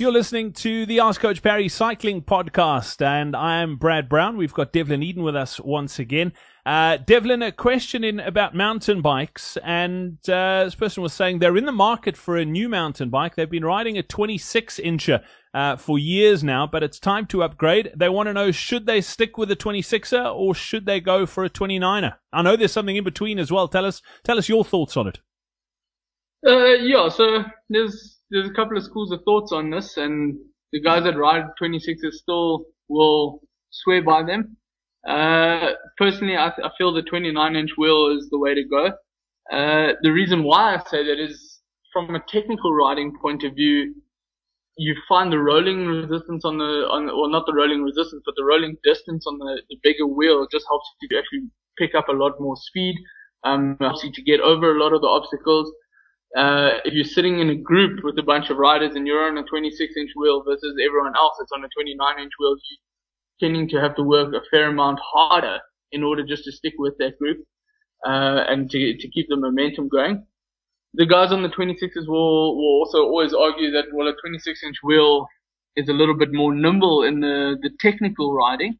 You're listening to the Ask Coach Parry Cycling Podcast, and I am Brad Brown. We've got Devlin Eyden with us once again. Uh, Devlin, a question in about mountain bikes, and uh, this person was saying they're in the market for a new mountain bike. They've been riding a 26 incher uh, for years now, but it's time to upgrade. They want to know should they stick with a 26er or should they go for a 29er? I know there's something in between as well. Tell us, tell us your thoughts on it. Uh, yeah, so there's there's a couple of schools of thoughts on this, and the guys that ride 26ers still will swear by them. Uh, personally, I, th- I, feel the 29 inch wheel is the way to go. Uh, the reason why I say that is from a technical riding point of view, you find the rolling resistance on the, on, or not the rolling resistance, but the rolling distance on the, the bigger wheel just helps you to actually pick up a lot more speed, um, helps you to get over a lot of the obstacles. Uh, if you're sitting in a group with a bunch of riders and you're on a 26 inch wheel versus everyone else that's on a 29 inch wheel, you're tending to have to work a fair amount harder in order just to stick with that group uh, and to to keep the momentum going. The guys on the 26s will will also always argue that well a 26 inch wheel is a little bit more nimble in the the technical riding.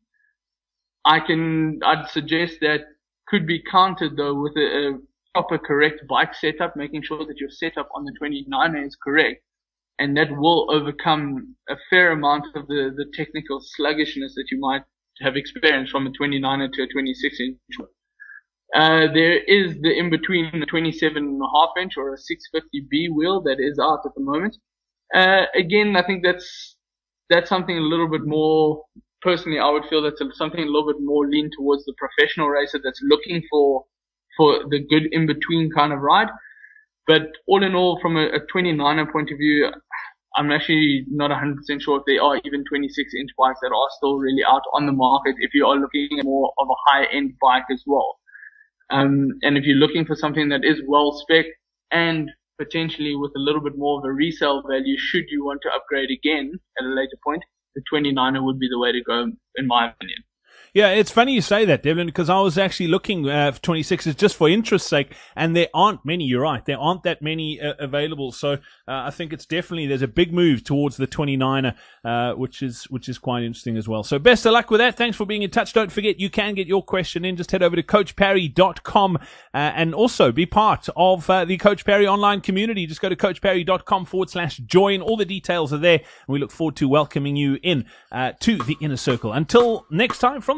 I can I'd suggest that could be countered though with a, a proper correct bike setup, making sure that your setup on the 29er is correct and that will overcome a fair amount of the, the technical sluggishness that you might have experienced from a 29er to a 26 inch. Uh, there is the in between a 27 and a half inch or a 650B wheel that is out at the moment. Uh, again, I think that's that's something a little bit more. Personally, I would feel that's something a little bit more lean towards the professional racer that's looking for for the good in between kind of ride. But all in all, from a, a 29er point of view, I'm actually not 100% sure if there are even 26 inch bikes that are still really out on the market if you are looking at more of a high end bike as well. Um, and if you're looking for something that is well spec and potentially with a little bit more of a resale value, should you want to upgrade again at a later point, the 29er would be the way to go, in my opinion. Yeah, it's funny you say that, Devlin, because I was actually looking uh, for 26s just for interest's sake, and there aren't many. You're right, there aren't that many uh, available. So uh, I think it's definitely there's a big move towards the 29er, uh, which is which is quite interesting as well. So best of luck with that. Thanks for being in touch. Don't forget you can get your question in. Just head over to CoachParry.com uh, and also be part of uh, the Coach Parry online community. Just go to CoachParry.com forward slash join. All the details are there, we look forward to welcoming you in to the inner circle. Until next time, from